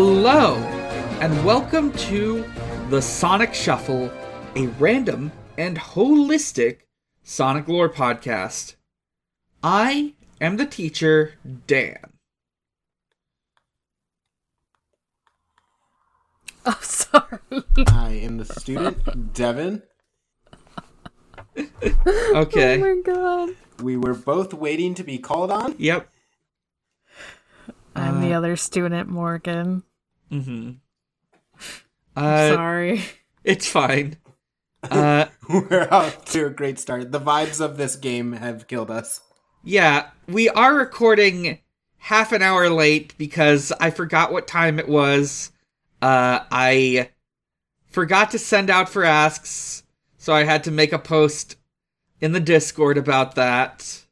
Hello, and welcome to the Sonic Shuffle, a random and holistic Sonic lore podcast. I am the teacher, Dan. Oh, sorry. I am the student, Devon. Okay. Oh my god. We were both waiting to be called on. Yep. I'm the uh, other student, Morgan. Mm-hmm. Uh, sorry. it's fine. Uh, We're off to a great start. The vibes of this game have killed us. yeah, we are recording half an hour late because I forgot what time it was. Uh, I forgot to send out for asks, so I had to make a post in the Discord about that.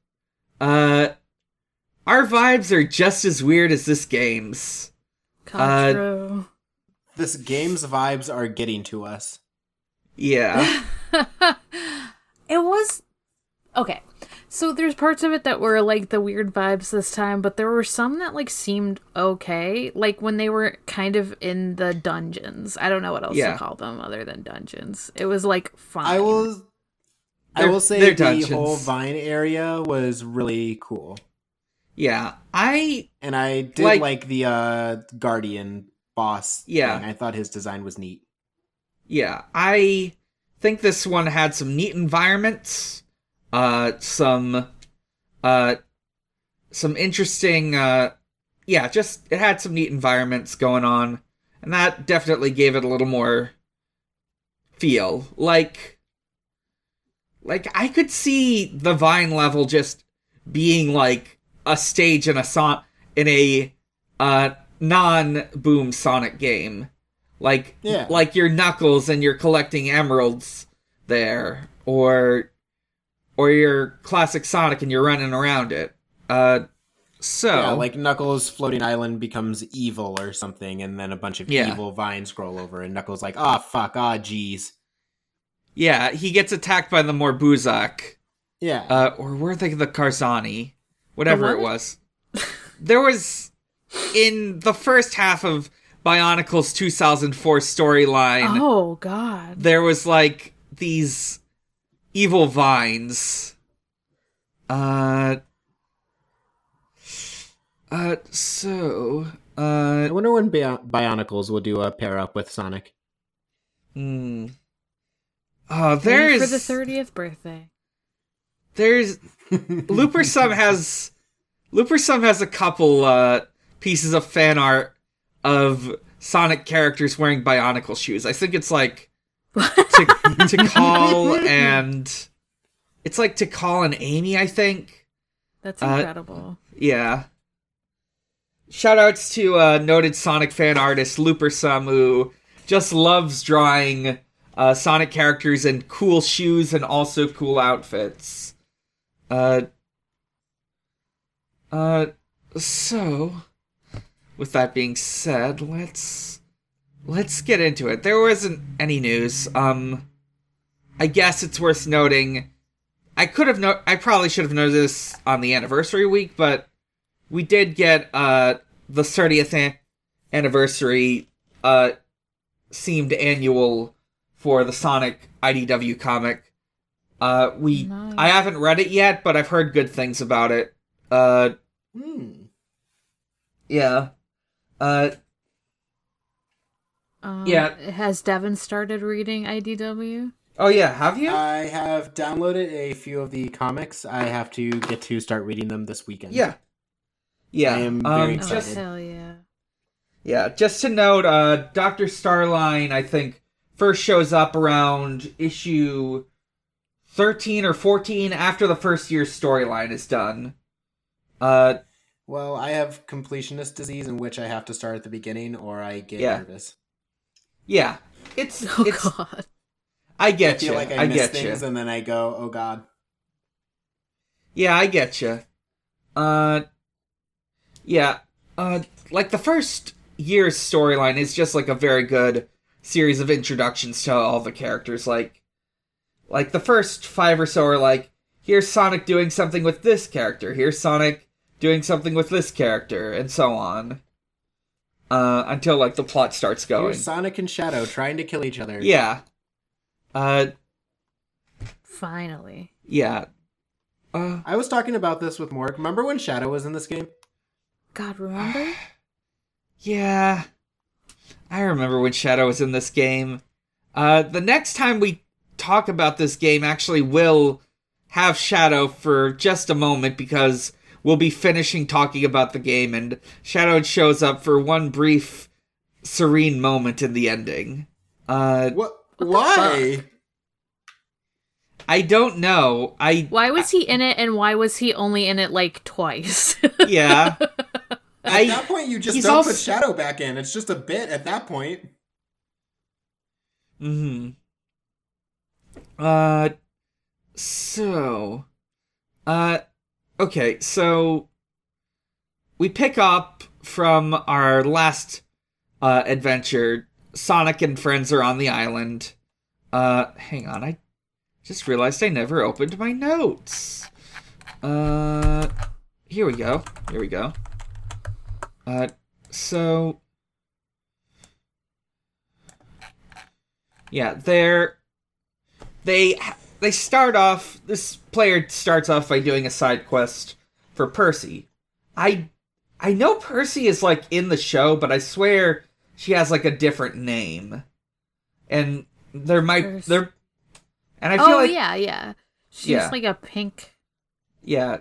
Uh, our vibes are just as weird as this game's. Come Uh. This game's vibes are getting to us. Yeah. It was okay. So there's parts of it that were like the weird vibes this time, but there were some that like seemed okay. Like when they were kind of in the dungeons. I don't know what else Yeah. to call them other than dungeons. It was like fine. I will. I will say the dungeons. whole vine area was really cool, Yeah. I and I did Like- like, the uh guardian boss. Yeah. thing. I thought his design was neat. yeah, I think this one had some neat environments, uh some uh some interesting uh yeah, just it had some neat environments going on and that definitely gave it a little more feel. Like like I could see the Vine level just being like a stage in a son in a uh non-boom Sonic game. Like Yeah. like your Knuckles and you're collecting emeralds there or or your classic Sonic and you're running around it. Uh so Yeah, like Knuckles' floating island becomes evil or something, and then a bunch of Yeah. evil vines scroll over, and Knuckles like, ah, fuck, ah, jeez. yeah, he gets attacked by the Morbuzakh. Yeah. Uh or were they the Karzahni? Whatever it was. there was in the first half of Bionicle's 2004 storyline Oh god. there was like these evil vines. Uh. Uh. So. uh I wonder when Bio- Bionicles will do a pair up with Sonic. Hmm. Oh, there Maybe for the thirtieth birthday. There's Looper Sum has Looper Sum has a couple uh pieces of fan art of Sonic characters wearing Bionicle shoes. I think it's like to to call and it's like Tikal and Amy. I think. That's Uh, incredible. Yeah. Shoutouts to uh, noted Sonic fan artist Looper Sum, who just loves drawing uh, Sonic characters in cool shoes and also cool outfits. Uh, uh, so, with that being said, let's let's get into it. There wasn't any news. Um, I guess it's worth noting. I could have no. I probably should have this on the anniversary week, but we did get uh the 30th an- anniversary uh seemed annual for the Sonic IDW comic. Uh we Nice. I haven't read it yet, but I've heard good things about it. Uh Hmm. yeah. Uh Um, yeah. Has Devon started reading IDW? oh yeah, have you? I have downloaded a few of the comics. I have to get to start reading them this weekend. yeah. Yeah. I am very um, Oh excited. just hell yeah! Yeah, just to note, uh, Dr. Starline, I think, first shows up around issue 13 or 14 after the first year's storyline is done. Uh, Well, I have completionist disease in which I have to start at the beginning or I get Yeah. nervous. yeah, it's, Oh it's, god. I I get feel you. like I, I miss get things you. and then I go, oh god. Yeah, I get you. Uh, yeah, uh, like the first year's storyline is just like a very good series of introductions to all the characters. Like, like the first five or so are like, here's Sonic doing something with this character, here's Sonic doing something with this character, and so on. uh, until like the plot starts going. Here's Sonic and Shadow trying to kill each other. Yeah. Uh, Finally. yeah. Uh, I was talking about this with Morg. Remember when Shadow was in this game? God, remember? yeah. I remember when Shadow was in this game. Uh, the next time we talk about this game, actually, will have Shadow for just a moment because we'll be finishing talking about the game, and Shadow shows up for one brief, serene moment in the ending. Uh, What? the Why? I don't know. I Why was he in it and why was he only in it like twice? yeah. At I that point, you just he's don't also- put Shadow back in. It's just a bit at that point. hmm Uh so uh okay, so we pick up from our last uh adventure. Sonic and friends are on the island. Uh hang on, I just realized I never opened my notes. Uh here we go. Here we go. Uh so Yeah, they're they they start off. This player starts off by doing a side quest for Perci. I I know Perci is like in the show, but I swear she has like a different name, and there might Perci. there, and I feel oh like yeah, yeah. She's Yeah. like a pink. yeah,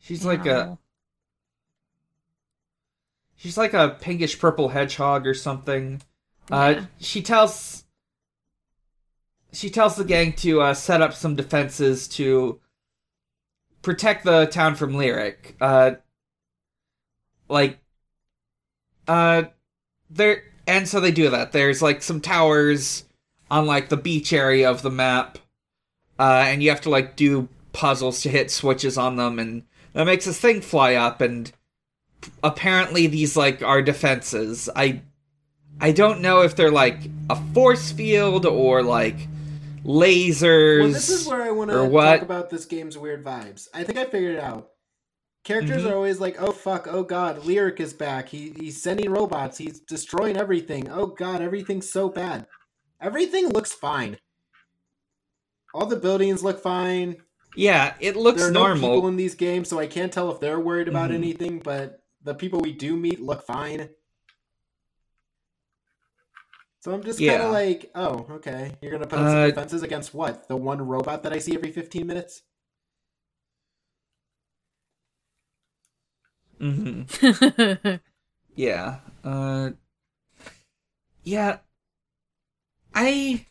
she's like a she's like a pinkish purple hedgehog or something. Uh, she tells she tells the gang to uh, set up some defenses to protect the town from Lyric. Uh, like, uh, there, and so they do that. There's like some towers on like the beach area of the map, uh, and you have to like do puzzles to hit switches on them, and that makes this thing fly up. And apparently, these like are defenses. I I don't know if they're like a force field or like lasers. Well, this is where I want to what? talk about this game's weird vibes. I think I figured it out. Characters Mhm. are always like, "Oh fuck! Oh god! Lyric is back. He he's sending robots. He's destroying everything. Oh god! Everything's so bad. Everything looks fine. All the buildings look fine. yeah, it looks there are no people normal. in these games, so I can't tell if they're worried about Mhm. anything. But the people we do meet look fine. So I'm just kind Yeah. of like, oh, okay. You're gonna put up Uh, some defenses against what? The one robot that I see every 15 minutes? hmm Yeah. Uh Yeah. I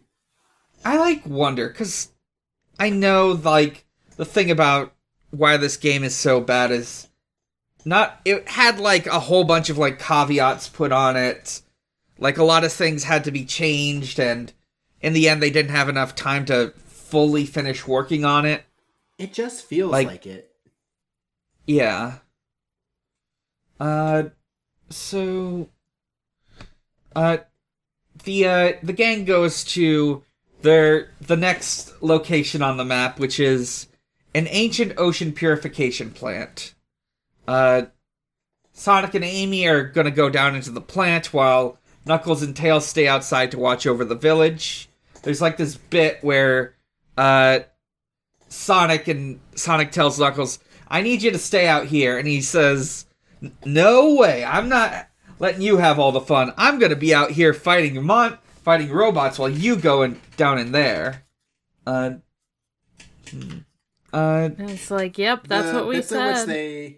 I like wonder cuz I know like the thing about why this game is so bad is not it had like a whole bunch of like caveats put on it. Like a lot of things had to be changed and in the end they didn't have enough time to fully finish working on it. It just feels Like- like, it. Yeah. Uh so uh the uh the gang goes to their the next location on the map which is an ancient ocean purification plant. Uh Sonic and Amy are going to go down into the plant while Knuckles and Tails stay outside to watch over the village. There's like this bit where uh Sonic and Sonic tells Knuckles, "I need you to stay out here," and he says, "No way! I'm not letting you have all the fun. I'm gonna be out here fighting mon- fighting robots while you go in- down in there." Uh, hmm. uh, And it's like, yep, that's The what we bits in which said.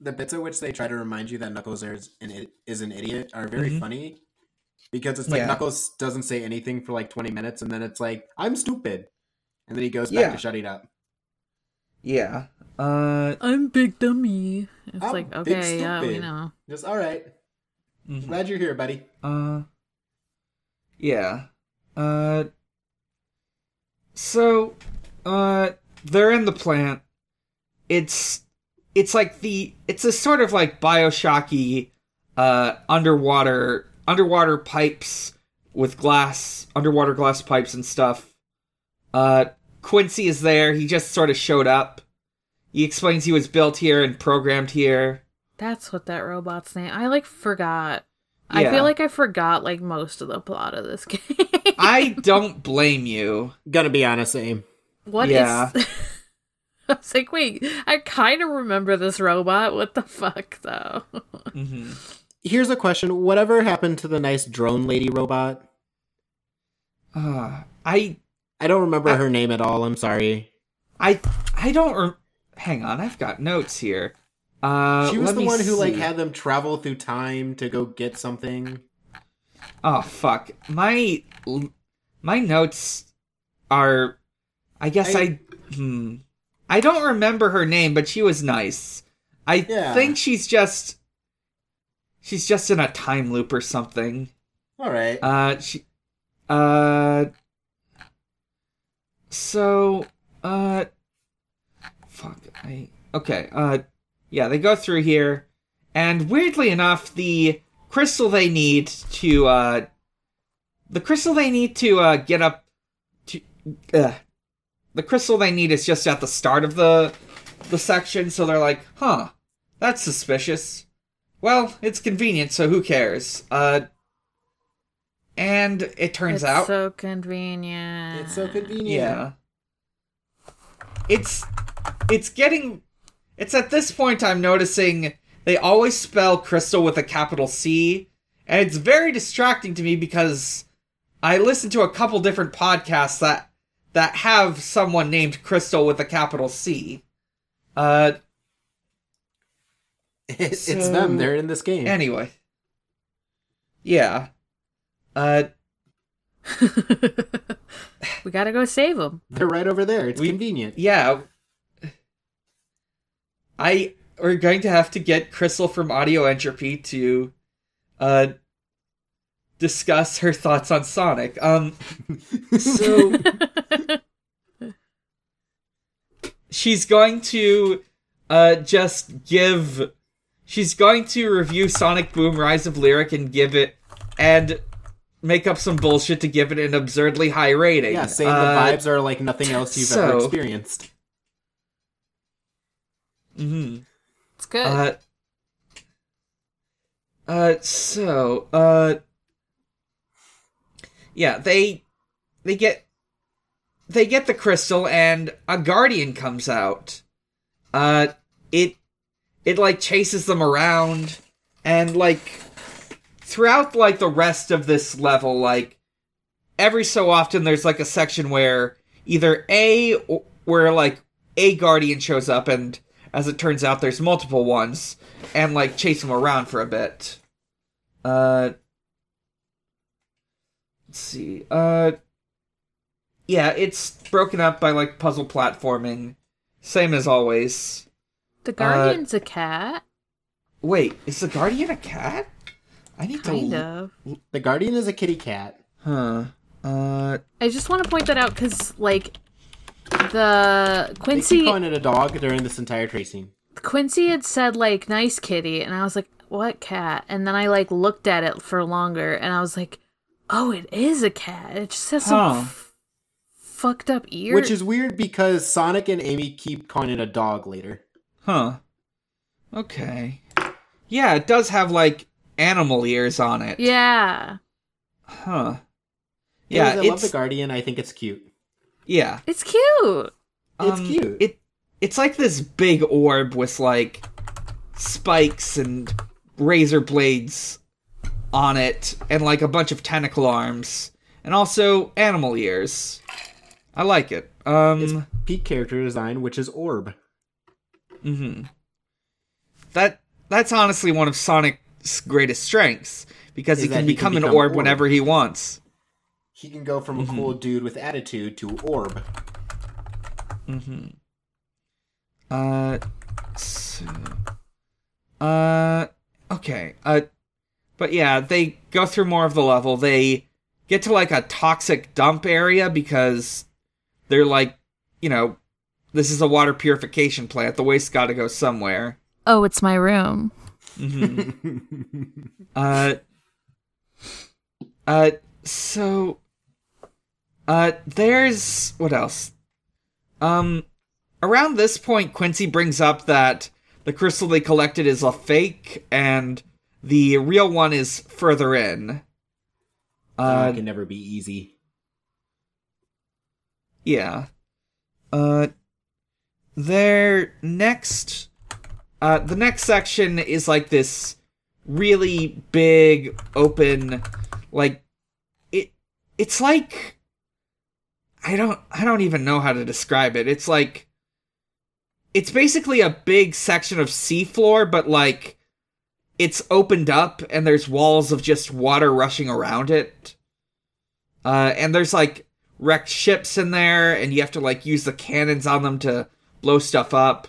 They, the bits at which they try to remind you that Knuckles is an, is an idiot are very Mhm. funny. Because it's like Yeah. Knuckles doesn't say anything for like 20 minutes and then it's like, I'm stupid. And then he goes back Yeah. to shutting up. yeah. Uh, I'm big dummy. It's I'm like, big okay, yeah, we know. Just, all right. mhm. Glad you're here, buddy. Uh yeah. Uh so uh they're in the plant. It's it's like the it's a sort of like BioShocky uh underwater underwater pipes with glass underwater glass pipes and stuff. Uh Quincy is there. He just sort of showed up. He explains he was built here and programmed here. That's what that robot's name. I like forgot. I feel like I forgot like most of the plot of this game. I don't blame you. Gonna be honest, same. What is? Yeah. I was like, wait, I kind of remember this robot. What the fuck, though? hmm Here's a question: Whatever happened to the nice drone lady robot? Uh, I I don't remember I- her name at all. I'm sorry. I I don't. Rem- Hang on, I've got notes here. Uh, she was the me one who like had them travel through time to go get something. Oh fuck my my notes are. I guess I, I- hmm. I don't remember her name, but she was nice. I Yeah. think she's just she's just in a time loop or something. All right. Uh, she, uh, so, uh, fuck, I, okay, uh, yeah, they go through here, and weirdly enough, the crystal they need to, uh, the crystal they need to, uh, get up to, uh, the crystal they need is just at the start of the, the section, so they're like, huh, that's suspicious. Well, it's convenient, so who cares? Uh, and it turns out it's out, so convenient. it's so convenient. yeah, it's it's getting. It's at this point I'm noticing they always spell crystal with a capital C, and it's very distracting to me because I listen to a couple different podcasts that that have someone named Crystal with a capital C. Uh, it's So- them. They're in this game. anyway, yeah. Uh, we gotta go save them. They're right over there. It's We- convenient. yeah. I we're going to have to get Crystal from Audio Entropy to uh discuss her thoughts on Sonic. Um so she's going to uh just give she's going to review Sonic Boom Rise of Lyric and give it and make up some bullshit to give it an absurdly high rating. Yeah, saying Uh, the vibes are like nothing else you've ever so- experienced. mhm. It's good. Uh, uh, so, uh, yeah, they, they get, they get the crystal and a guardian comes out. Uh, it, it like chases them around and like, throughout like the rest of this level, like, every so often there's like a section where either A, or, where like a guardian shows up and as it turns out there's multiple ones and like chase them around for a bit uh let's see uh yeah it's broken up by like puzzle platforming same as always the Guardian's a cat, wait is the guardian a cat i need kind to of. The Guardian is a kitty cat. huh uh I just want to point that out because, like, the They keep Quincy calling it a dog during this entire tracing. Quincy had said like nice kitty, and I was like, what cat? And then I like looked at it for longer, and I was like, oh, it is a cat. It just has some f- fucked up ears. Which is weird because Sonic and Amy keep calling it a dog later. huh okay yeah it does have like animal ears on it yeah, huh Yeah, yeah I love the Guardian. I think it's cute. yeah it's cute. It's Um, cute. It it's like this big orb with like spikes and razor blades on it, and like a bunch of tentacle arms, and also animal ears. I like it. Um, Peak character design, which is Orb. Mm hmm that that's honestly one of Sonic's greatest strengths because Is he can he can become an become orb orb. whenever he wants. He can go from a Mm-hmm. cool dude with attitude to Orb. Mm-hmm. Uh, so, uh, okay. Uh, but yeah, they go through more of the level. They get to like a toxic dump area because they're like, you know, this is a water purification plant. The waste got to go somewhere. Oh, it's my room. hmm Uh, uh, so, uh, there's what else? Um, around this point, Quincy brings up that the crystal they collected is a fake, and the real one is further in. Uh, Uh, can never be easy. yeah. Uh, their next, uh, the next section is like this really big open, like it. It's like I don't, I don't even know how to describe it. It's like it's basically a big section of seafloor, but like it's opened up and there's walls of just water rushing around it. Uh, and there's like wrecked ships in there, and you have to like use the cannons on them to blow stuff up.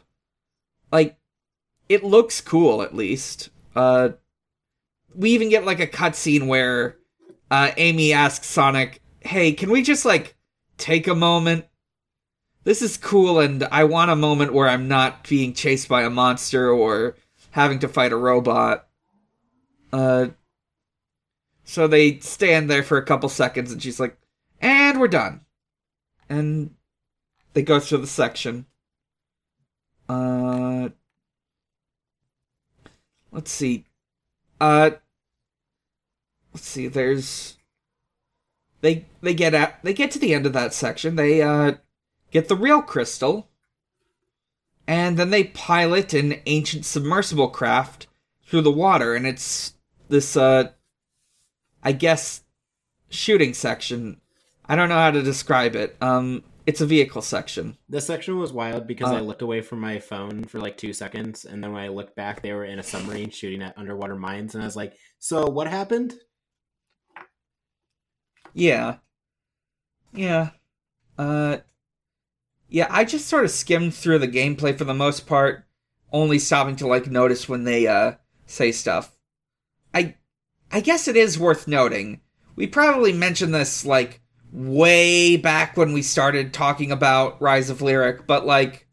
Like, it looks cool at least. Uh, we even get like a cutscene where uh, Amy asks Sonic, "Hey, can we just like take a moment? This is cool, and I want a moment where I'm not being chased by a monster or having to fight a robot." Uh, so they stand there for a couple seconds, and she's like, "And we're done." And they go through the section. Uh, let's see. Uh, let's see. There's they they get at they get to the end of that section. They uh get the real crystal, and then they pilot an ancient submersible craft through the water, and it's this uh, I guess shooting section. I don't know how to describe it. Um, it's a vehicle section. This section was wild because I Uh, looked away from my phone for like two seconds, and then when I looked back, they were in a submarine shooting at underwater mines, and I was like, "So what happened?" Yeah. Yeah. Uh Yeah, I just sort of skimmed through the gameplay for the most part, only stopping to like notice when they uh say stuff. I I guess it is worth noting. We probably mentioned this like way back when we started talking about Rise of Lyric, but like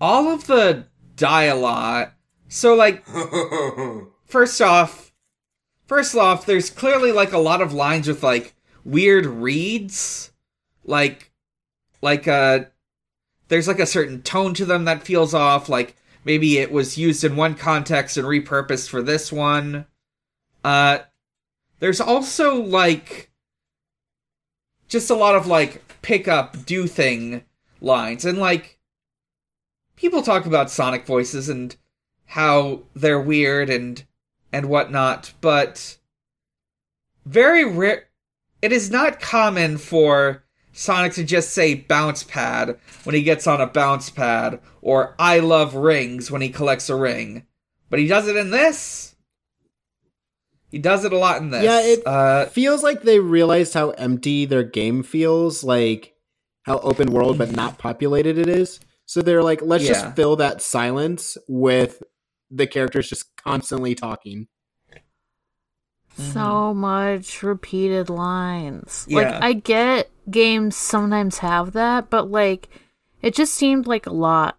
all of the dialogue so like first off first off there's clearly like a lot of lines with like weird reads like like uh there's like a certain tone to them that feels off like maybe it was used in one context and repurposed for this one. Uh there's also like just a lot of like pick up do thing lines. And like people talk about sonic voices and how they're weird and and whatnot but very rare it is not common for Sonic to just say bounce pad when he gets on a bounce pad, or I love rings when he collects a ring. But he does it in this. He does it a lot in this. Yeah, it- uh, feels like they realized how empty their game feels, like how open world but not populated it is. So they're like, let's Yeah. just fill that silence with the characters just constantly talking. So much repeated lines. Like I get games sometimes have that, but like it just seemed like a lot.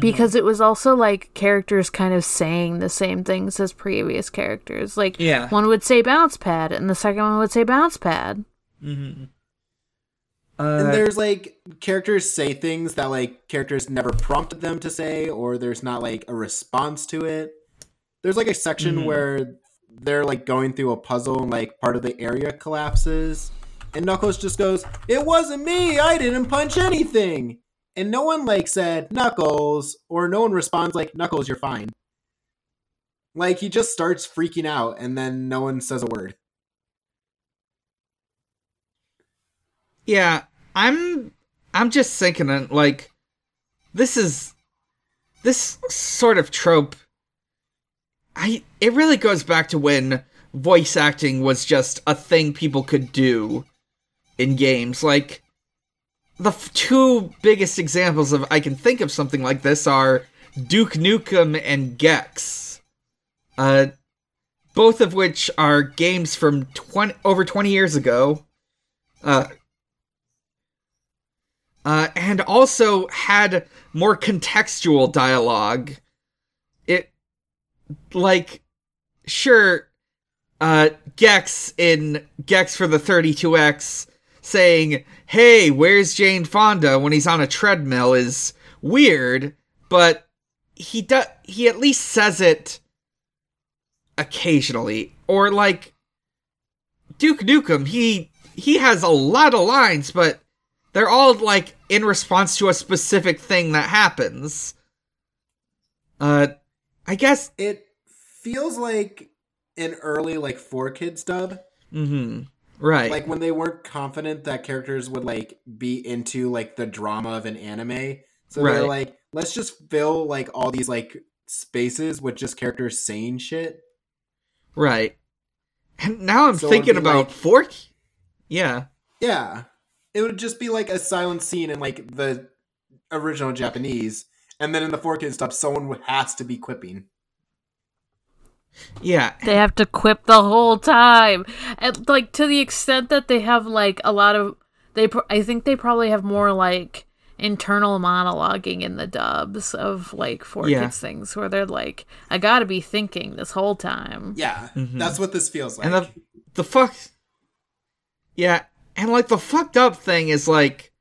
Because it was also like characters kind of saying the same things as previous characters. Like Yeah. one would say bounce pad and the second one would say bounce pad. mhm. and Uh, there's like characters say things that like characters never prompted them to say, or there's not like a response to it. There's like a section Mhm. where they're like going through a puzzle and like part of the area collapses, and Knuckles just goes, "It wasn't me. I didn't punch anything." And no one like said Knuckles, or no one responds like Knuckles, you're fine. Like he just starts freaking out, and then no one says a word. Yeah, I'm I'm just thinking like this is this sort of trope I it really goes back to when voice acting was just a thing people could do in games. Like the f- two biggest examples of I can think of something like this are Duke Nukem and Gex. Uh both of which are games from 20 over 20 years ago. Uh uh, and also had more contextual dialogue. Like, sure, uh, Gex in Gex for the 32X saying, hey, where's Jane Fonda when he's on a treadmill is weird, but he does he at least says it occasionally. Or like Duke Nukem he he has a lot of lines but they're all like in response to a specific thing that happens. Uh I guess It feels like an early like 4Kids dub. mhm right Like when they weren't confident that characters would like be into like the drama of an anime. So they're like, let's just fill like all these like spaces with just characters saying shit. right and now I'm So thinking about like- fork yeah Yeah. It would just be like a silent scene in like the original Japanese. And then in the 4Kids dub, someone has to be quipping. yeah They have to quip the whole time, and like to the extent that they have like a lot of they. Pro- I think they probably have more like internal monologuing in the dubs of like four Yeah. kids things where they're like, "I gotta be thinking this whole time." Yeah. Mhm. That's what this feels like. And the the fuck Yeah, and like the fucked up thing is like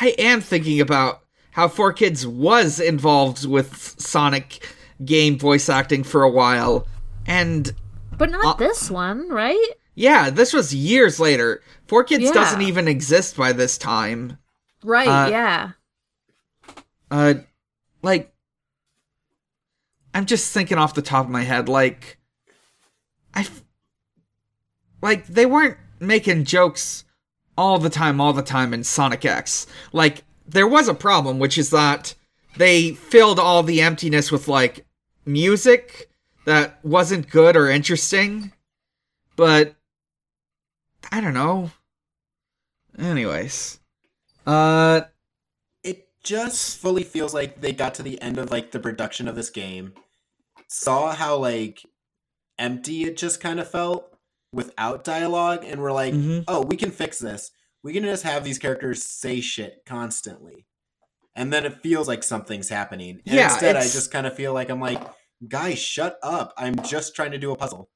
I am thinking about how 4Kids was involved with Sonic game voice acting for a while. And But not Uh, this one, right? yeah, this was years later. 4Kids Yeah. doesn't even exist by this time. Right? uh, yeah. Uh like I'm just thinking off the top of my head like I f- like they weren't making jokes all the time all the time in Sonic X. Like there was a problem which is that they filled all the emptiness with like music that wasn't good or interesting. But I don't know. Anyways. Uh it just fully feels like they got to the end of like the production of this game, saw how like empty it just kind of felt without dialogue, and we're like, Mhm. oh, we can fix this. We can just have these characters say shit constantly. And then it feels like something's happening. And Yeah, instead I just kind of feel like I'm like, guys, shut up. I'm just trying to do a puzzle.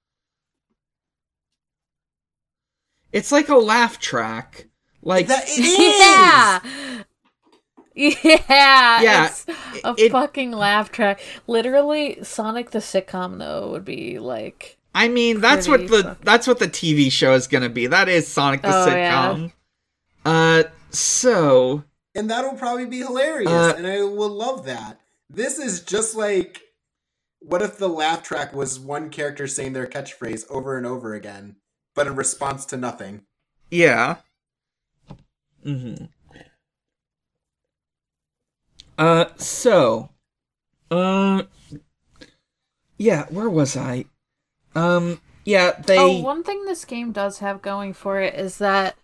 it's like a laugh track. Like That it is. yeah. Yeah, Yeah, it's a it- fucking laugh track. Literally, Sonic the sitcom though would be like, I mean, that's what the fucking- that's what the TV show is gonna be. That is Sonic the Oh, yeah. Sitcom. Uh, so And that'll probably be hilarious. Uh, and I will love that. This is just like what if the laugh track was one character saying their catchphrase over and over again, but in response to nothing? yeah. Mm-hmm. Uh, so, uh, yeah, where was I? Um, yeah, they. oh, one thing this game does have going for it is that it,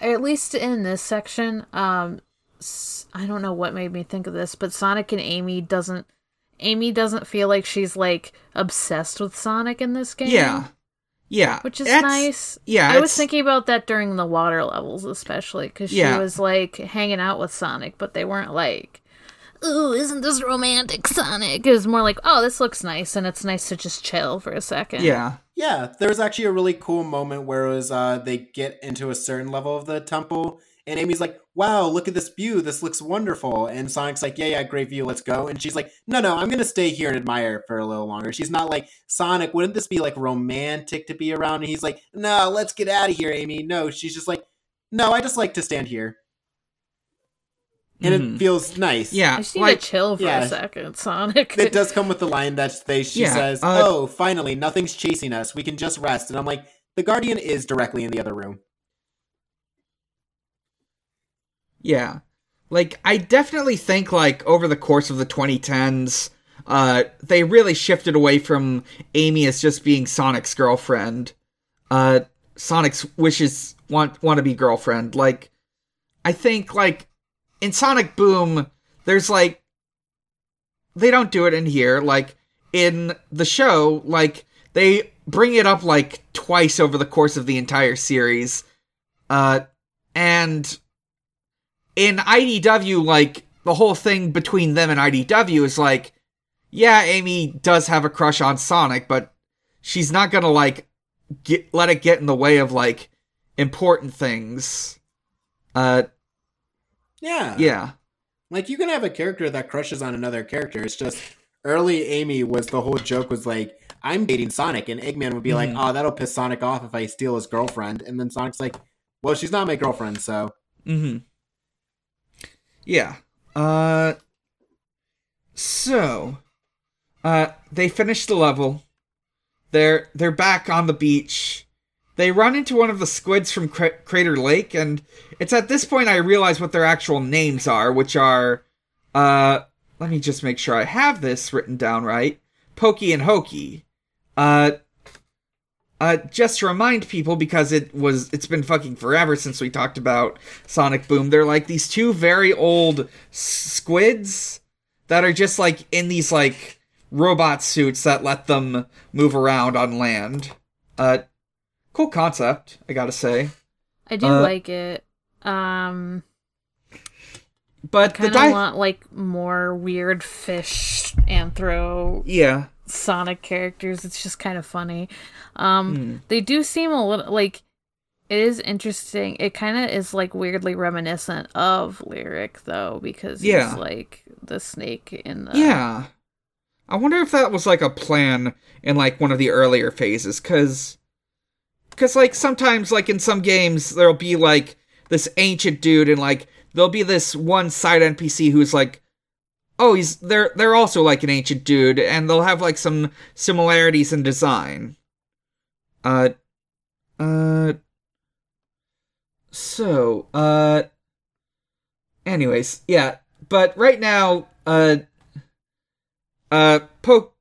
at least in this section, um, I don't know what made me think of this, but Sonic and Amy doesn't. Amy doesn't feel like she's like obsessed with Sonic in this game. yeah, yeah, which is nice. Yeah, I was thinking about that during the water levels, especially because she Yeah. was like hanging out with Sonic, but they weren't like, "Ooh, isn't this romantic, Sonic?" It was more like, "Oh, this looks nice, and it's nice to just chill for a second. Yeah, Yeah, there was actually a really cool moment where it was uh they get into a certain level of the temple and Amy's like, Wow, look at this view, this looks wonderful and Sonic's like, Yeah, yeah, great view, let's go and she's like, No no, I'm gonna stay here and admire for a little longer. She's not like, Sonic, wouldn't this be like romantic to be around? And he's like, No, let's get out of here, Amy. No, she's just like, No, I just like to stand here. And Mhm. it feels nice. yeah, I just need like to chill for yeah. a second, Sonic. it does come with the line that they she Yeah, says, uh, "Oh, finally, nothing's chasing us. We can just rest." And I'm like, "The Guardian is directly in the other room." Yeah. Like I definitely think like over the course of the 2010s uh they really shifted away from Amy as just being Sonic's girlfriend. Uh Sonic's wishes want want to be girlfriend. Like I think like in Sonic Boom there's like they don't do it in here like in the show like they bring it up like twice over the course of the entire series. Uh and in IDW, like the whole thing between them and IDW is like, yeah, Amy does have a crush on Sonic, but she's not gonna like get let it get in the way of like important things. Uh, Yeah. yeah, Like you can have a character that crushes on another character. It's just early Amy was the whole joke was like, I'm dating Sonic, and Eggman would be like, Mhm. Oh, that'll piss Sonic off if I steal his girlfriend. And then Sonic's like, Well, she's not my girlfriend, so Mm-hmm. Yeah. Uh. So, uh, they finish the level. They're they're back on the beach. They run into one of the squids from Cra- Crater Lake, and it's at this point I realize what their actual names are, which are, uh, let me just make sure I have this written down right. Pokey and Hokey. Uh, uh, just to remind people, because it was, it's been fucking forever since we talked about Sonic Boom. They're like these two very old squids that are just like in these like robot suits that let them move around on land. Uh, cool concept, I gotta say. I do Uh, like it. Um, But the kind of di- want like more weird fish anthro yeah, Sonic characters. It's just kind of funny. Um, Hmm. they do seem a little like it is interesting. It kind of is like weirdly reminiscent of Lyric though, because Yeah. he's like the snake in the yeah. I wonder if that was like a plan in like one of the earlier phases, cause, cause like sometimes like in some games there'll be like this ancient dude and like there'll be this one side NPC who's like, oh he's they're they're also like an ancient dude and they'll have like some similarities in design. Uh, uh. So, uh. Anyways, yeah, but right now, uh. Uh, po-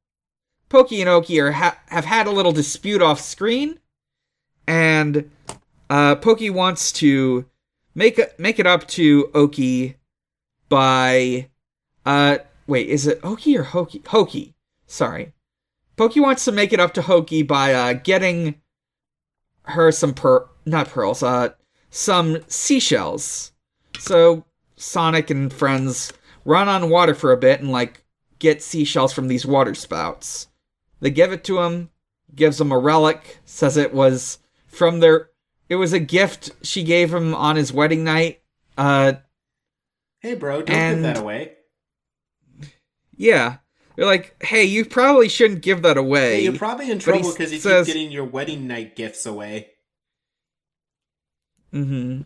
Pokey and Oki ha- have had a little dispute off screen, and uh, Pokey wants to make make it up to Oki by uh wait is it Oki or Hokey? Hoki sorry Pokey wants to make it up to Hoki by uh getting her some per not pearls uh some seashells so Sonic and friends run on water for a bit and like get seashells from these water spouts. They give it to him, gives him a relic, says it was from their it was a gift she gave him on his wedding night. Uh Hey bro, don't And- give that away. yeah. They're like, "Hey, you probably shouldn't give that away." Hey, you're probably in trouble because you says- keep getting your wedding night gifts away. Mm-hmm.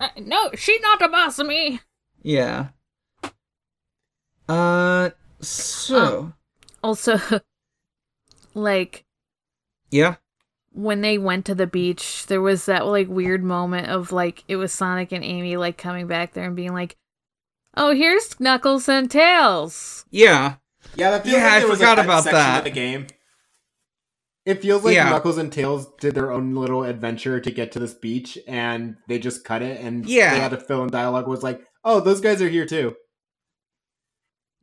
Uh, no, she not a boss of me. Yeah. Uh so, Also, like yeah. When they went to the beach, there was that like weird moment of like it was Sonic and Amy like coming back there and being like, "Oh, here's Knuckles and Tails." Yeah. Yeah, that feels Yeah, like I there was forgot a about section that. of the game. It feels like Yeah. Knuckles and Tails did their own little adventure to get to this beach, and they just cut it, and Yeah. they had to fill in dialogue. Was like, oh, those guys are here too.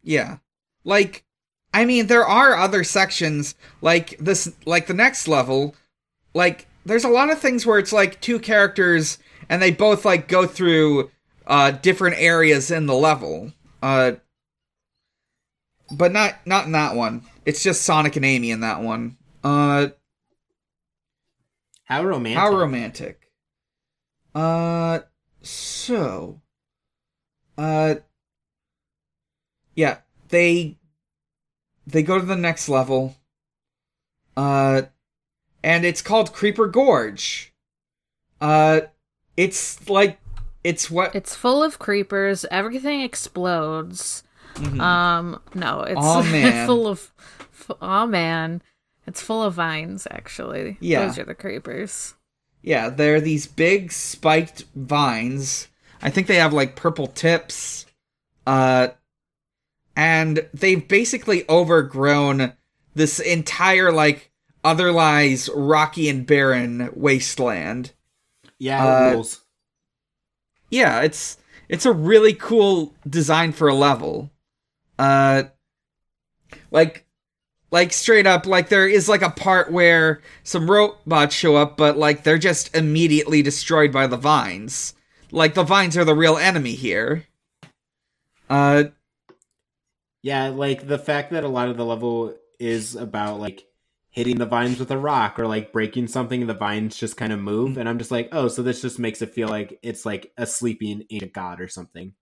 Yeah. Like I mean there are other sections like this like the next level like there's a lot of things where it's like two characters and they both like go through uh different areas in the level. Uh but not not in that one. It's just Sonic and Amy in that one. Uh How romantic! how romantic. Uh so uh yeah, they they go to the next level. Uh and it's called Creeper Gorge. Uh it's like it's what It's full of creepers. Everything explodes. Mhm. Um, no, it's man. full of. F- oh man, it's full of vines. Actually, Yeah. those are the creepers. Yeah, they're these big spiked vines. I think they have like purple tips. Uh and they've basically overgrown this entire like otherwise rocky and barren wasteland. yeah, uh, rules. Yeah, it's it's a really cool design for a level. Uh like like straight up like there is like a part where some robots show up but like they're just immediately destroyed by the vines. Like the vines are the real enemy here. Uh Yeah, like the fact that a lot of the level is about like hitting the vines with a rock or like breaking something and the vines just kind of move and I'm just like, "Oh, so this just makes it feel like it's like a sleeping ancient god or something."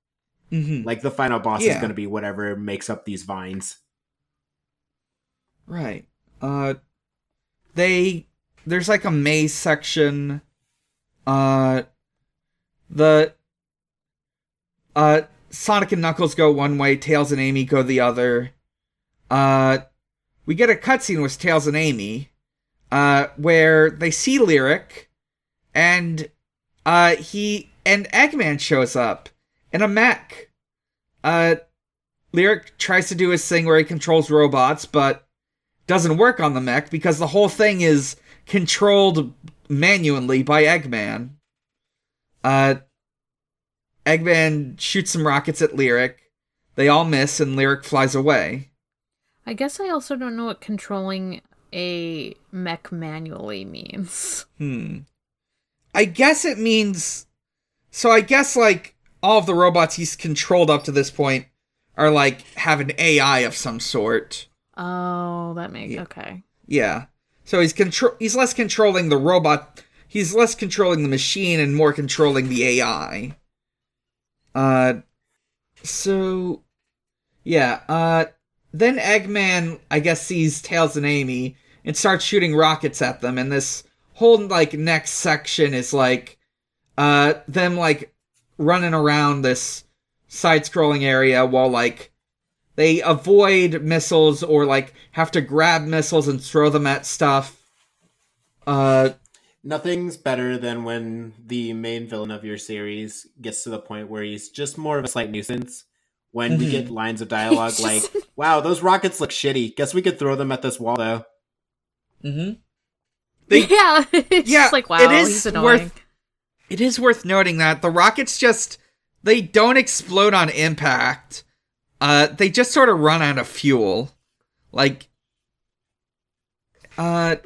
hmm Like the final boss is going to be whatever makes up these vines. Right. Uh they there's like a maze section. Uh the uh Sonic and Knuckles go one way, Tails and Amy go the other. Uh we get a cutscene with Tails and Amy uh where they see Lyric and uh he and Eggman shows up in a mech. Uh Lyric tries to do his thing where he controls robots, but doesn't work on the mech because the whole thing is controlled manually by Eggman. Uh, Eggman shoots some rockets at Lyric. They all miss, and Lyric flies away. I guess I also don't know what controlling a mech manually means. Hmm. I guess it means. So I guess, like, all of the robots he's controlled up to this point are, like, have an AI of some sort. Oh, that makes Yeah. okay. Yeah. So he's control he's less controlling the robot he's less controlling the machine and more controlling the AI. Uh so yeah, uh then Eggman I guess sees Tails and Amy and starts shooting rockets at them and this whole like next section is like uh them like running around this side scrolling area while like they avoid missiles or like have to grab missiles and throw them at stuff. Uh Nothing's better than when the main villain of your series gets to the point where he's just more of a slight nuisance. When we Mhm. get lines of dialogue He's like, wow, those rockets look shitty. Guess we could throw them at this wall though. Mm-hmm. They- yeah, it's Yeah, just like wow, it is he's annoying. worth- It is worth noting that the rockets just they don't explode on impact. Uh they just sort of run out of fuel. Like uh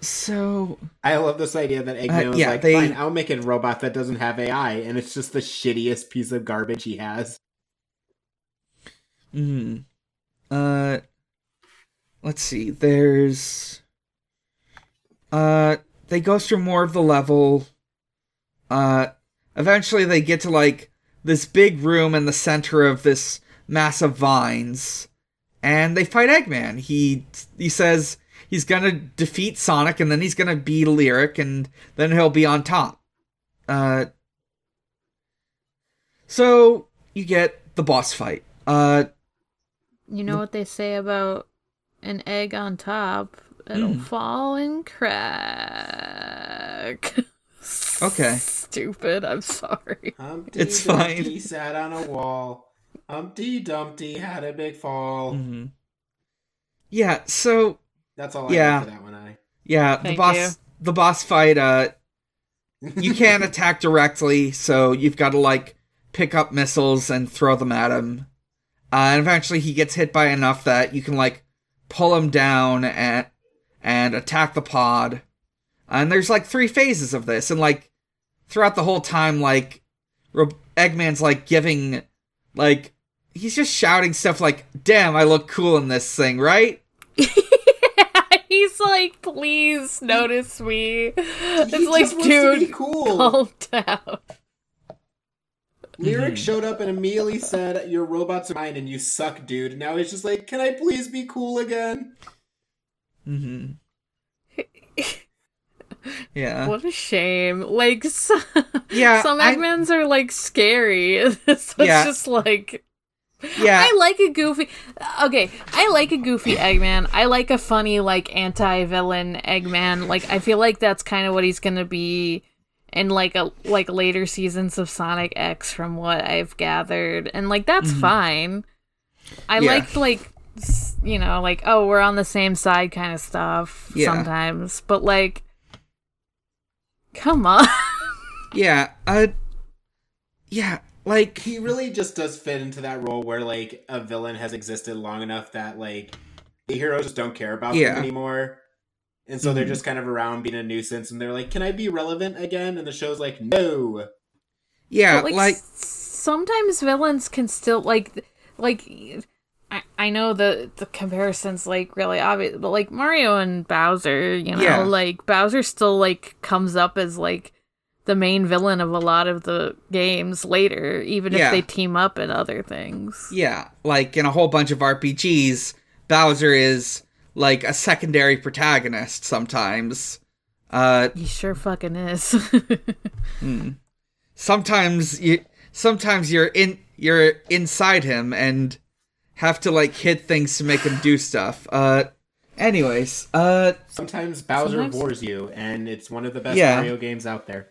so I love this idea that Eggman Uh, was yeah, like, they- fine, I'll make a robot that doesn't have AI, and it's just the shittiest piece of garbage he has. Hmm. Uh, let's see. There's. Uh, they go through more of the level. Uh, eventually they get to like this big room in the center of this mass of vines, and they fight Eggman. He he says he's gonna defeat Sonic, and then he's gonna beat Lyric, and then he'll be on top. Uh. So you get the boss fight. Uh. You know what they say about an egg on top? It'll Mm. fall and crack. Okay. Stupid. I'm sorry. Humpty It's Dumpty fine. sat on a wall. Humpty Dumpty had a big fall. hmm Yeah, so That's all I Yeah. have for that one. I. yeah, the boss you. the boss fight uh you can't attack directly, so you've got to like pick up missiles and throw them at him. Uh, and eventually he gets hit by enough that you can like pull him down and and attack the pod. And there's like three phases of this and like throughout the whole time like Ro- Eggman's like giving like he's just shouting stuff like damn I look cool in this thing, right? He's like, please notice me. It's He like, just wants to be dude, cool. calm down. Lyric Mhm. showed up and immediately said, "Your robots are mine, and you suck, dude." Now he's just like, "Can I please be cool again?" Mm-hmm. Yeah. What a shame. Like, so, Yeah, some I- Eggmans are like scary. so it's Yeah. just like. Yeah. I like a goofy. Okay, I like a goofy Eggman. I like a funny, like anti-villain Eggman. Like, I feel like that's kind of what he's gonna be in like a like later seasons of Sonic X, from what I've gathered, and like that's Mhm. fine. I Yeah. like like you know like oh we're on the same side kind of stuff Yeah. sometimes, but like, come on. Yeah, uh Yeah, like He really just does fit into that role where like a villain has existed long enough that like the heroes just don't care about Yeah. them anymore. And so they're Mhm. just kind of around being a nuisance and they're like, "Can I be relevant again?" And the show's like, "No." yeah, But, like, s- sometimes villains can still like like I, I know the the comparison's like really obvious but like mario and bowser you know Yeah. like bowser still like comes up as like the main villain of a lot of the games later, even Yeah. if they team up in other things. Yeah, like in a whole bunch of RPGs, Bowser is like a secondary protagonist sometimes. Uh He sure fucking is. sometimes you sometimes you're in you're inside him and have to like hit things to make him do stuff. Uh anyways, uh Sometimes Bowser Sometimes- bores you, and it's one of the best Yeah. Mario games out there.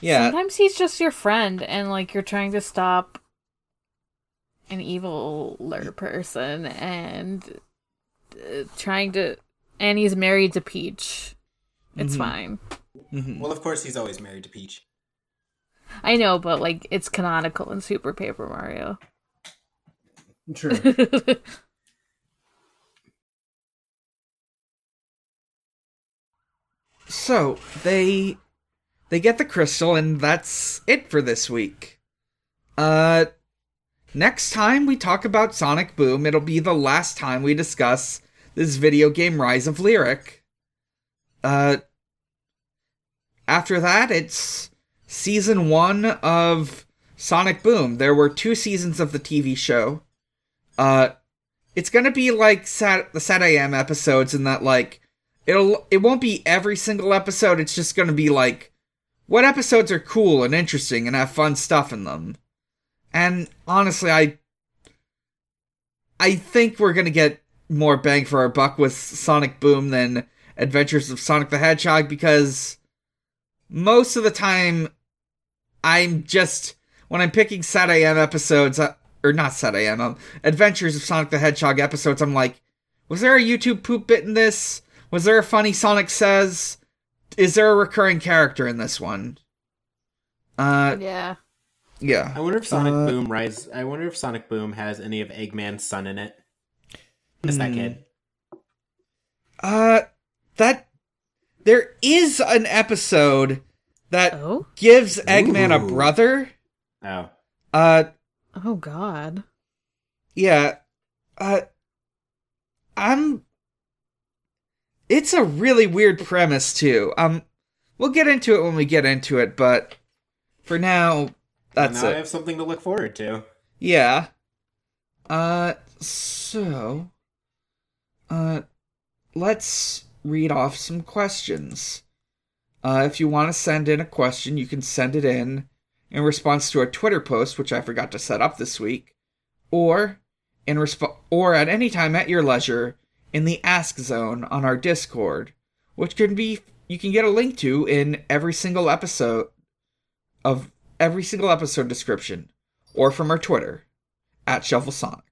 yeah. Sometimes he's just your friend, and like you're trying to stop an eviler person, and uh, trying to, and he's married to Peach. It's Mhm. fine. Mhm. Well, of course, he's always married to Peach. I know, but like it's canonical in Super Paper Mario. True. So, they they get the crystal and that's it for this week. Uh next time we talk about Sonic Boom, it'll be the last time we discuss this video game Rise of Lyric. Uh after that, it's season 1 of Sonic Boom. There were two seasons of the TV show. Uh it's to be like Sat- the Sat I AM episodes in that like it'll it won't be every single episode it's just to be like what episodes are cool and interesting and have fun stuff in them and honestly i i think we're to get more bang for our buck with sonic boom than adventures of sonic the hedgehog because most of the time i'm just when i'm picking sat am episodes uh, or not sat am um, adventures of sonic the hedgehog episodes i'm like was there a youtube poop bit in this was there a funny Sonic says? Is there a recurring character in this one? Uh, yeah. yeah. I wonder if Sonic Uh, Boom Rise. I wonder if Sonic Boom has any of Eggman's son in it. Miss that Hmm. kid. Uh, that there is an episode that Oh. gives Eggman a brother. Oh, Uh, Oh God. yeah. Uh, I'm. It's a really weird premise too. Um, we'll get into it when we get into it, but for now, that's now I have something to look forward to. Yeah. Uh, so, uh, let's read off some questions. Uh, if you want to send in a question, you can send it in in response to a Twitter post, which I forgot to set up this week, or in resp- or at any time at your leisure in the Ask Zone on our Discord, which can be you can get a link to in every single episode of every single episode description, or from our Twitter at Shuffle Sonic.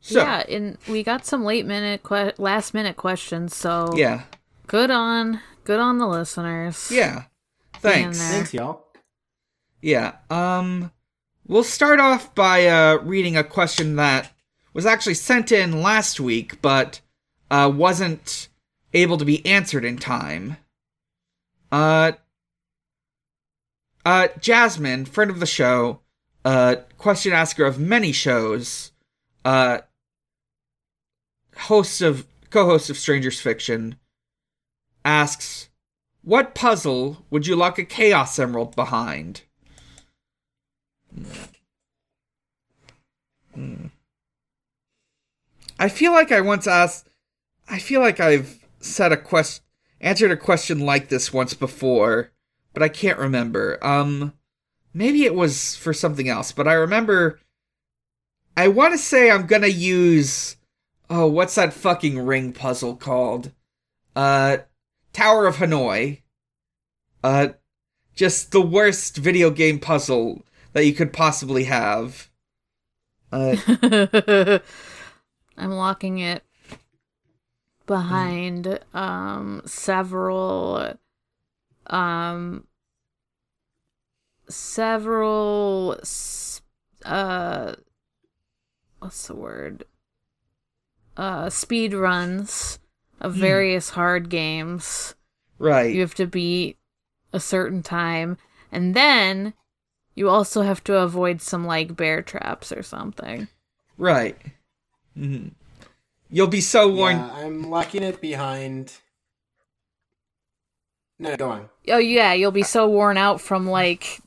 So yeah, and we got some late minute, que- last minute questions. So yeah, good on, good on the listeners. yeah. Thanks. Thanks, y'all. Yeah. Um we'll start off by uh reading a question that was actually sent in last week but uh wasn't able to be answered in time. Uh uh Jasmine, friend of the show, uh question asker of many shows, uh host of co-host of Strangers Fiction asks what puzzle would you lock a Chaos Emerald behind? Hmm. I feel like I once asked. I feel like I've said a quest, answered a question like this once before, but I can't remember. Um, maybe it was for something else, but I remember. I want to say I'm gonna use. Oh, what's that fucking ring puzzle called? Uh, Tower of Hanoi. Uh, just the worst video game puzzle that you could possibly have. Uh, I'm locking it behind um several um several uh what's the word uh speed runs of various hard games right. you have to beat a certain time and then you also have to avoid some like bear traps or something Right. Mm-hmm. You'll be so warned. Yeah, I'm locking it behind. No, go on. Oh yeah, you'll be so worn out from like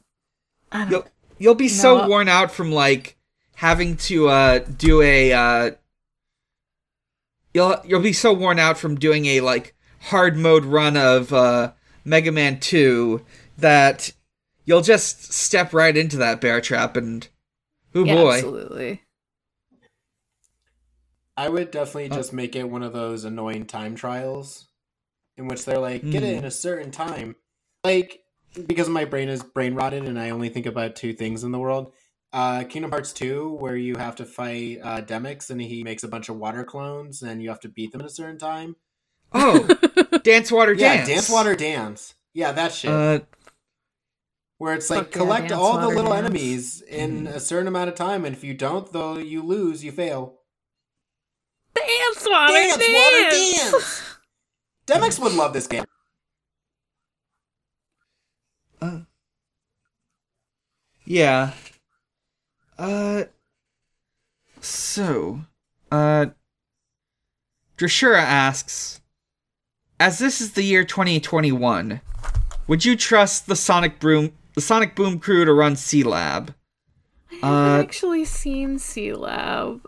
I don't You'll you'll be so worn out from like having to uh do a uh you'll you'll be so worn out from doing a like hard mode run of uh Mega Man 2 that you'll just step right into that bear trap and oh yeah, boy. absolutely. I would definitely Uh, just make it one of those annoying time trials in which they're like, get it Hmm. in a certain time. Like, because my brain is brain rotted and I only think about two things in the world. Uh, Kingdom Hearts 2, where you have to fight uh, Demyx and he makes a bunch of water clones and you have to beat them at a certain time. Oh, Dance Water Dance. Yeah, Dance. Dance Water Dance. Yeah, that shit. Uh where it's like Fuck yeah, collect Dance all the little Dance. enemies in Mhm. a certain amount of time, and if you don't, though, you lose, you fail. Dance water Dance, dance. water, dance. Demyx would love this game. Uh, yeah. Uh. So, uh. Drashura asks, as this is the year 2021, would you trust the Sonic Boom, the Sonic Boom crew to run Sealab? I Uh, haven't actually seen Sealab.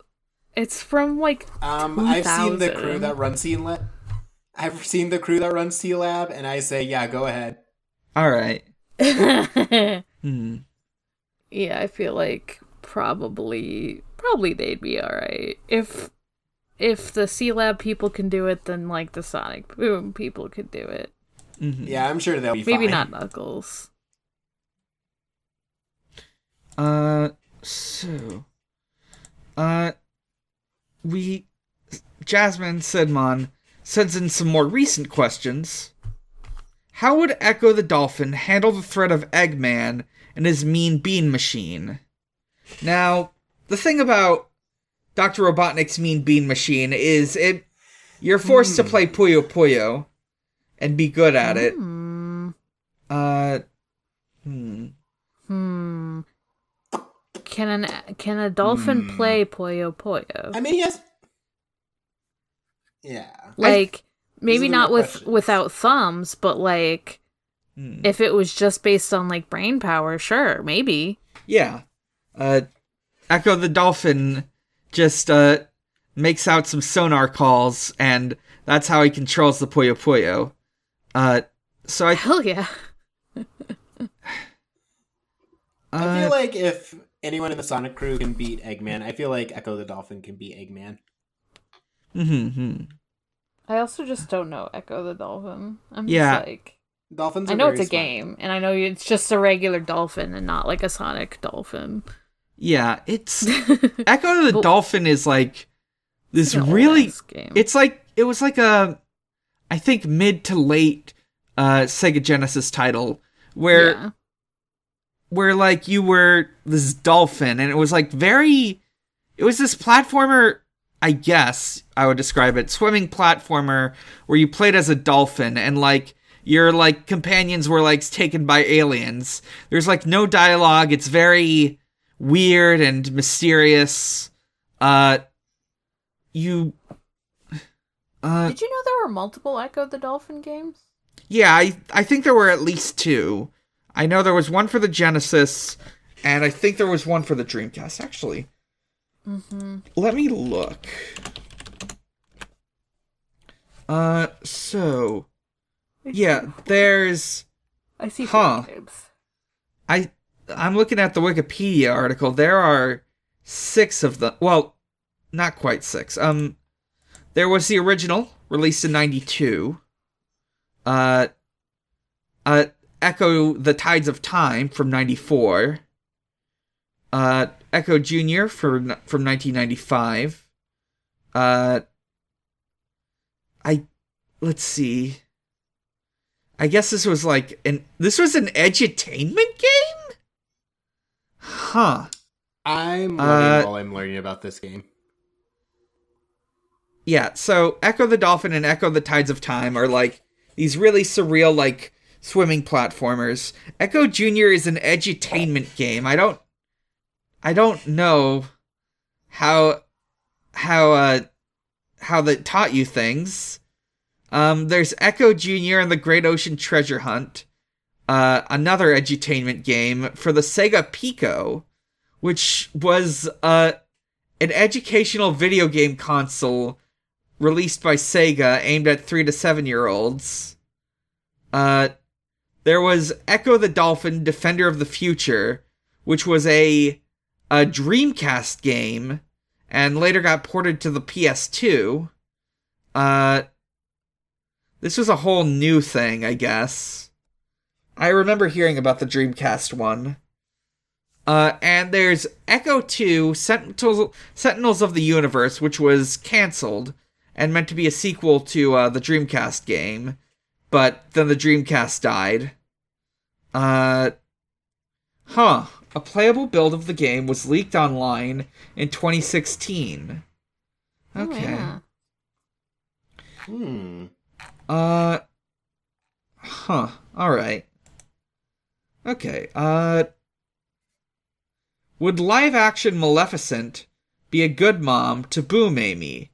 It's from like Um, I've seen the crew that runs Sealab. I've seen the crew that runs Sealab, and I say, yeah, go ahead. All right. hmm. Yeah. I feel like probably probably they'd be alright. If if the Sealab people can do it, then like the Sonic Boom people could do it. Mm-hmm. Yeah, I'm sure they'll be Maybe fine. not Knuckles. Uh, so, uh, we, Jasmine Sidmon sends in some more recent questions. How would Ecco the Dolphin handle the threat of Eggman and his mean bean machine? Now, the thing about Dr. Robotnik's mean bean machine is it, you're forced to Hmm. play Puyo Puyo and be good at it. Hmm. Uh, hmm. Hmm. Can an can a dolphin Hmm. play Puyo Puyo? I mean, yes. Yeah. like maybe not with questions. without thumbs, but like hmm. if it was just based on like brain power, sure, maybe. Yeah. Uh Ecco the Dolphin just uh makes out some sonar calls and that's how he controls the Puyo Puyo. Uh so I Hell yeah. I uh, feel like if anyone in the Sonic crew can beat Eggman, I feel like Ecco the Dolphin can beat Eggman. mhm, I also just don't know Ecco the Dolphin. I'm Yeah. just like Dolphins. I know very it's a smart. game, and I know it's just a regular dolphin and not like a Sonic dolphin. Yeah, it's Ecco of the Dolphin is like this really it's like it was like a I think mid to late uh Sega Genesis title where yeah. where like you were this dolphin and it was like very it was this platformer i guess i would describe it swimming platformer where you played as a dolphin and like your like companions were like taken by aliens. There's like no dialogue. It's very weird and mysterious uh you uh Did you know there were multiple Ecco the Dolphin games? yeah, I I think there were at least two. I know there was one for the Genesis, and I think there was one for the Dreamcast. Actually, Mm-hmm. let me look. Uh, so yeah, there's I see Huh. I I'm looking at the Wikipedia article. There are six of them. Well, not quite six. Um, there was the original released in '92. Uh, uh, Ecco: The Tides of Time from '94. Uh, Ecco Junior from from 1995. Uh, I let's see. I guess this was like an this was an edutainment game? Huh. I'm Uh, loving all I'm learning about this game. Yeah, so Ecco the Dolphin and Ecco the Tides of Time are like these really surreal like swimming platformers. Ecco Junior is an edutainment game. I don't I don't know how how uh how that taught you things. Um, there's Ecco Jr. and the Great Ocean Treasure Hunt, uh, another edutainment game for the Sega Pico, which was uh, an educational video game console released by Sega aimed at three to seven year olds. Uh, there was Ecco the Dolphin, Defender of the Future, which was a a Dreamcast game and later got ported to the PS2. Uh, this was a whole new thing, I guess. I remember hearing about the Dreamcast one. Uh, and there's Ecco 2 Sentinels, Sentinels of the Universe, which was cancelled and meant to be a sequel to uh, the Dreamcast game, but then the Dreamcast died. Uh, huh. A playable build of the game was leaked online in 2016. Okay. Oh, yeah. Hmm. Uh. Huh. Alright. Okay. Uh. Would live action Maleficent be a good mom to Boom Amy?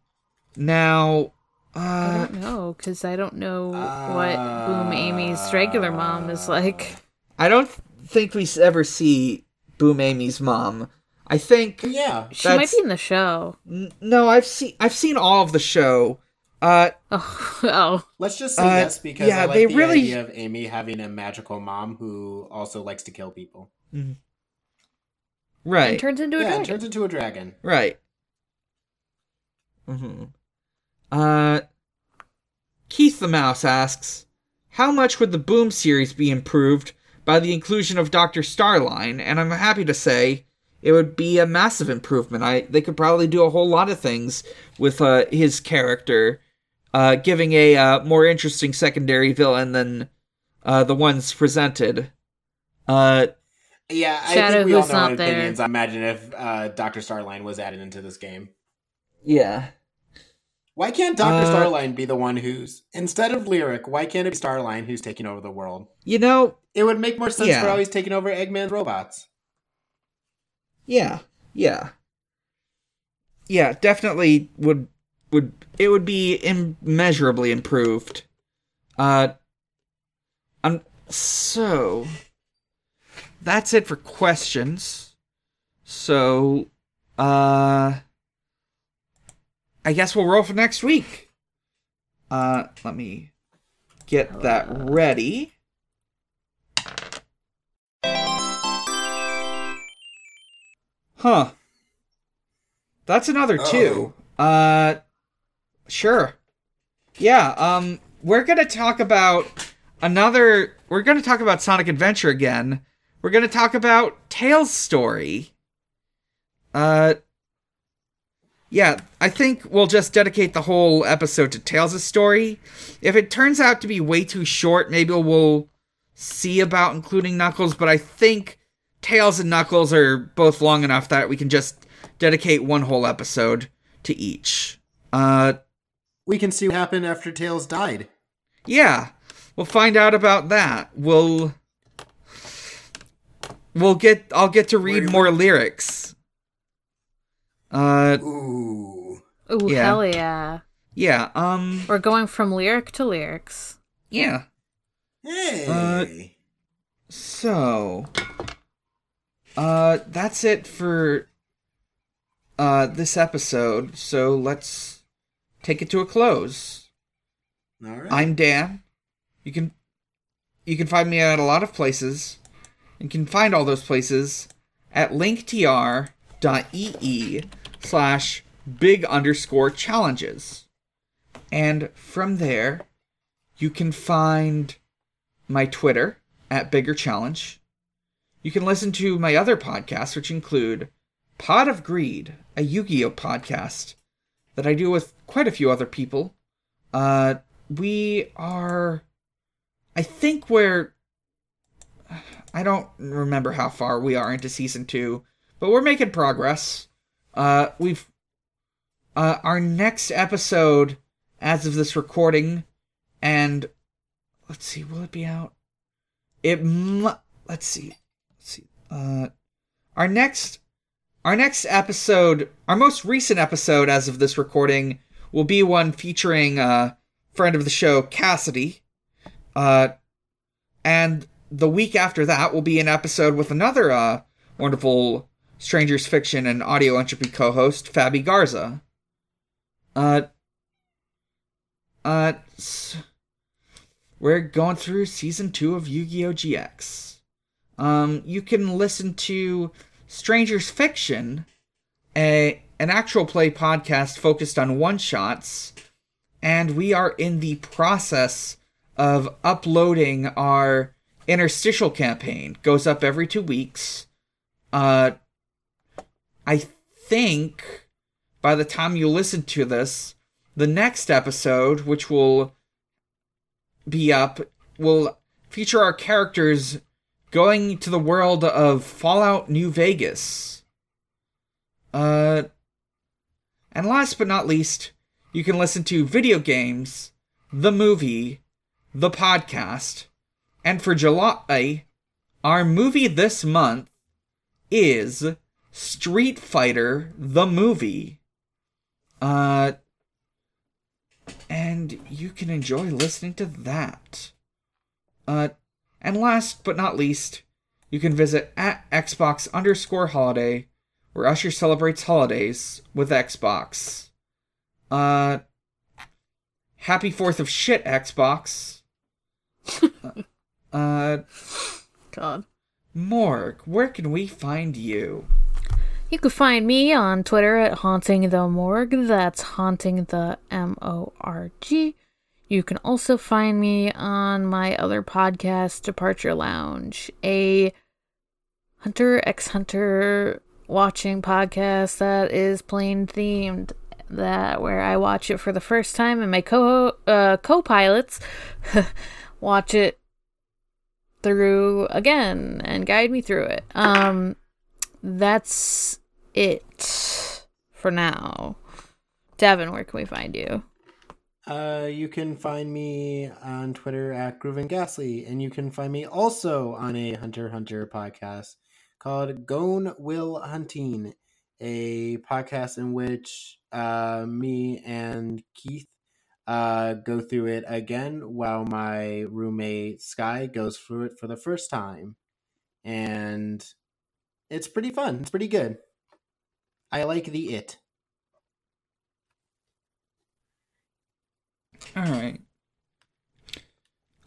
Now. I Uh. don't know because I don't know what Boom Amy's regular mom is like. I don't think we ever see Boom Amy's mom. I think. Yeah. She might That's- be in the show. N- No, I've seen I've seen all of the show. Uh, Oh, oh, Let's just say Uh, yes because yeah, I like they the really- idea of Amy having a magical mom who also likes to kill people. right. and turns into a yeah, dragon. turns into a dragon. Right. hmm Uh, Keith the Mouse asks, "How much would the Boom series be improved by the inclusion of Doctor Starline?" And I'm happy to say it would be a massive improvement. I they could probably do a whole lot of things with uh, his character, uh, giving a uh, more interesting secondary villain than uh, the ones presented. Uh, Yeah, I Shadow think we all who's know our not there. opinions. Imagine if uh, Doctor Starline was added into this game. yeah. Why can't Doctor Uh, Starline be the one who's instead of Lyric? Why can't it be Starline who's taking over the world? You know, It would make more sense Yeah. for how he's taking over Eggman's robots. Yeah, yeah, yeah. Definitely would would it would be immeasurably improved. Uh, um, so that's it for questions. So, uh, I guess we'll roll for next week. Uh, let me get that ready. Huh. That's another two. Uh sure. Yeah, um we're going to talk about another we're going to talk about Sonic Adventure again. We're going to talk about Tails' story. Uh yeah, I think we'll just dedicate the whole episode to Tails' story. If it turns out to be way too short, maybe we'll see about including Knuckles, but I think Tails and Knuckles are both long enough that we can just dedicate one whole episode to each. Uh, We can see what happened after Tails died. yeah, we'll find out about that. We'll we'll get I'll get to read Wait, more lyrics. Uh, Ooh. Ooh, Yeah. hell yeah. yeah, um, We're going from lyric to lyrics. yeah. Hey. So, uh, that's it for uh this episode. So let's take it to a close. All right. I'm Dan. You can you can find me at a lot of places. You can find all those places at linktr.ee slash big underscore challenges. And from there, you can find my Twitter at bigger challenge. You can listen to my other podcasts, which include Pod of Greed, a Yu-Gi-Oh podcast that I do with quite a few other people. Uh, we are, I think we're, I don't remember how far we are into season two, but we're making progress. Uh, we've, uh, our next episode, as of this recording, and let's see, will it be out? It let's see, let's see. Uh, our next, our next episode, our most recent episode as of this recording, will be one featuring uh friend of the show, Cassidy. Uh, and the week after that will be an episode with another uh, wonderful Strangers Fiction and Audio Entropy co host, Fabi Garza. Uh, uh, we're going through season two of Yu Gi Oh! GX. Um, you can listen to Strangers Fiction, a an actual play podcast focused on one shots, and we are in the process of uploading our interstitial campaign. Goes up every two weeks. Uh, I think by the time you listen to this, the next episode, which will be up, will feature our characters going to the world of Fallout New Vegas. Uh, and last but not least, you can listen to video games, the movie, the podcast, and for July, our movie this month is Street Fighter the movie. Uh, and you can enjoy listening to that. Uh, and last but not least, you can visit at Xbox underscore holiday, where Usher celebrates holidays with Xbox. Uh, happy 4th of shit, Xbox. uh, God. Morg, where can we find you? You can find me on Twitter at Haunting the Morg. That's Haunting the M O R G. You can also find me on my other podcast, Departure Lounge, a Hunter x Hunter watching podcast that is plane themed. That where I watch it for the first time and my co uh, co-pilots watch it through again and guide me through it. Um that's it for now. Devon, where can we find you? Uh, you can find me on Twitter at Groovin Ghastly, and you can find me also on a Hunter Hunter podcast called Gone Will Hunting, a podcast in which uh, me and Keith uh, go through it again while my roommate Sky goes through it for the first time. And it's pretty fun. It's pretty good. I like the it. All right.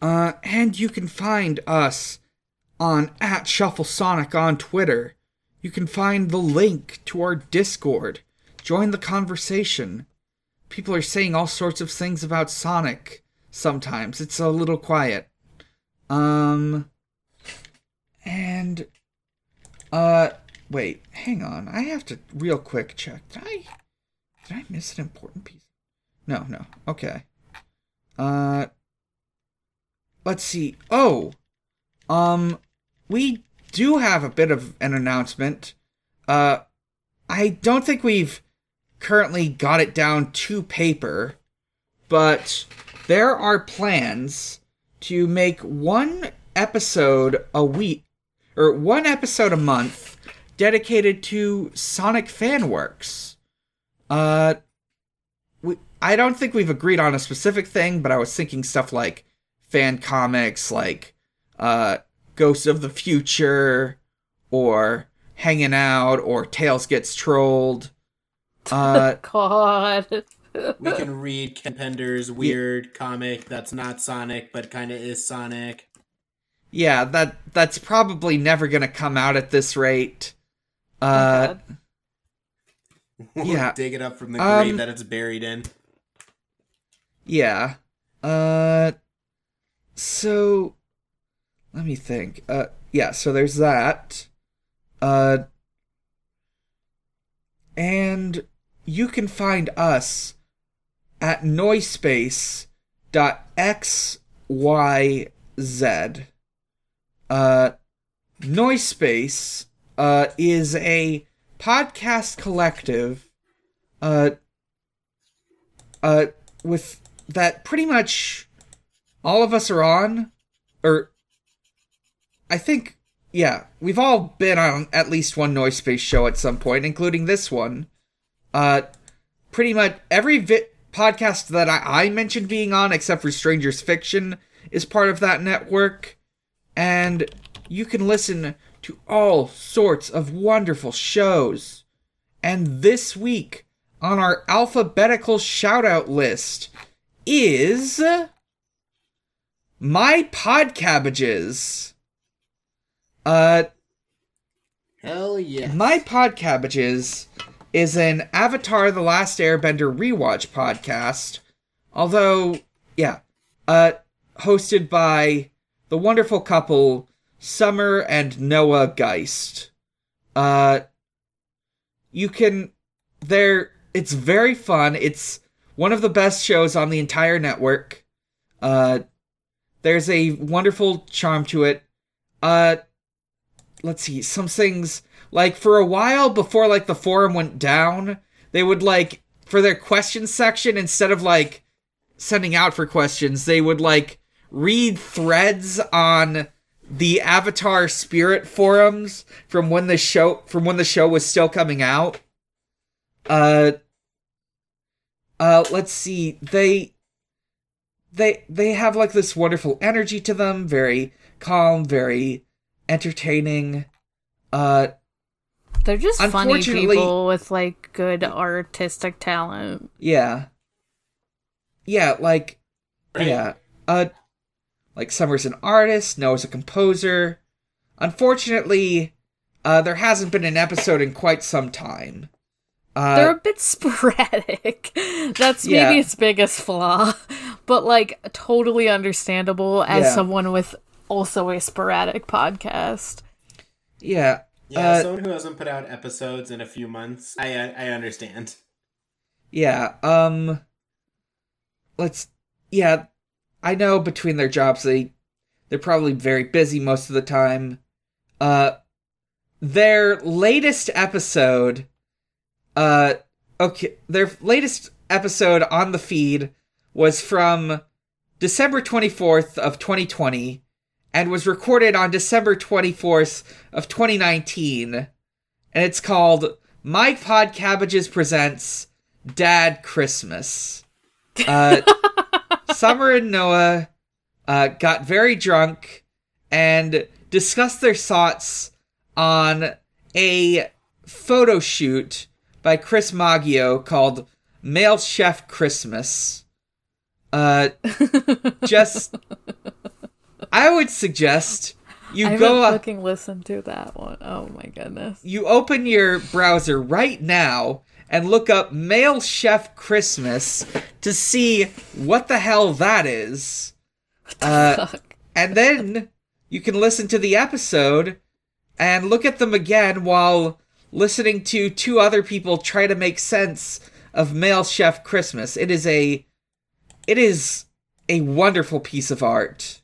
Uh, and you can find us on at Shuffle Sonic on Twitter. You can find the link to our Discord. Join the conversation. People are saying all sorts of things about Sonic. Sometimes it's a little quiet. Um, and uh, wait, hang on. I have to real quick check. Did I did I miss an important piece? No, no. Okay. Uh, let's see. Oh, um, we do have a bit of an announcement. Uh, I don't think we've currently got it down to paper, but there are plans to make one episode a week or one episode a month dedicated to Sonic fan works. Uh we I don't think we've agreed on a specific thing, but I was thinking stuff like fan comics like uh Ghosts of the Future or Hanging Out or Tails Gets Trolled. Uh God. We can read Ken Penders' weird comic that's not Sonic but kind of is Sonic. yeah, that that's probably never going to come out at this rate. Uh We'll Yeah. dig it up from the Um, grave that it's buried in. Yeah. Uh so let me think. Uh yeah, so there's that. Uh and you can find us at noisepace.xyz. Uh Noisepace uh is a podcast collective uh uh with that pretty much all of us are on or I think yeah, we've all been on at least one noise space show at some point, including this one. Uh pretty much every vi- podcast that I, I mentioned being on, except for Strangers Fiction, is part of that network. And you can listen to all sorts of wonderful shows. And this week on our alphabetical shout out list is My Pod Cabbages. Uh Hell yeah. My Pod Cabbages is an Avatar The Last Airbender rewatch podcast. Although, yeah, uh, hosted by the wonderful couple Summer and Noah Geist. Uh, you can, they're, it's very fun. It's one of the best shows on the entire network. Uh, there's a wonderful charm to it. Uh, let's see, some things like for a while before like the forum went down, they would like for their question section instead of like sending out for questions, they would like read threads on the Avatar Spirit forums from when the show from when the show was still coming out. Uh uh let's see. They they they have like this wonderful energy to them, very calm, very entertaining. Uh They're just funny people with like good artistic talent. yeah. Yeah, like Right. yeah. Uh like Summer's an artist, Noah's a composer. Unfortunately, uh there hasn't been an episode in quite some time. Uh, They're a bit sporadic. That's Yeah. maybe its biggest flaw, but like totally understandable as Yeah. someone with also a sporadic podcast. yeah. Yeah, Uh, someone who hasn't put out episodes in a few months. I I, I understand. Yeah, um let's yeah, I know between their jobs they they're probably very busy most of the time. Uh their latest episode uh okay, their latest episode on the feed was from December 24th of 2020 and was recorded on December 24th of 2019 and it's called My Pod Cabbages presents Dad Christmas. Uh, Summer and Noah uh, got very drunk and discussed their thoughts on a photo shoot by Chris Maggio called Male Chef Christmas. Uh, just, I would suggest you I go up fucking listened to that one. Oh my goodness. you open your browser right now and look up male chef christmas to see what the hell that is uh, Fuck. and then you can listen to the episode and look at them again while listening to two other people try to make sense of male chef christmas it is a it is a wonderful piece of art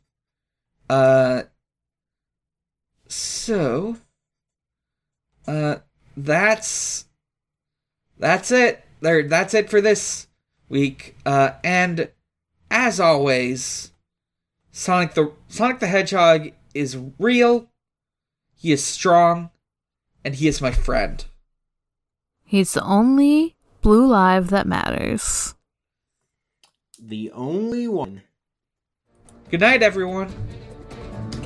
uh so uh that's that's it there that's it for this week uh and as always sonic the sonic the hedgehog is real he is strong and he is my friend He's the only blue live that matters. The only one. good night everyone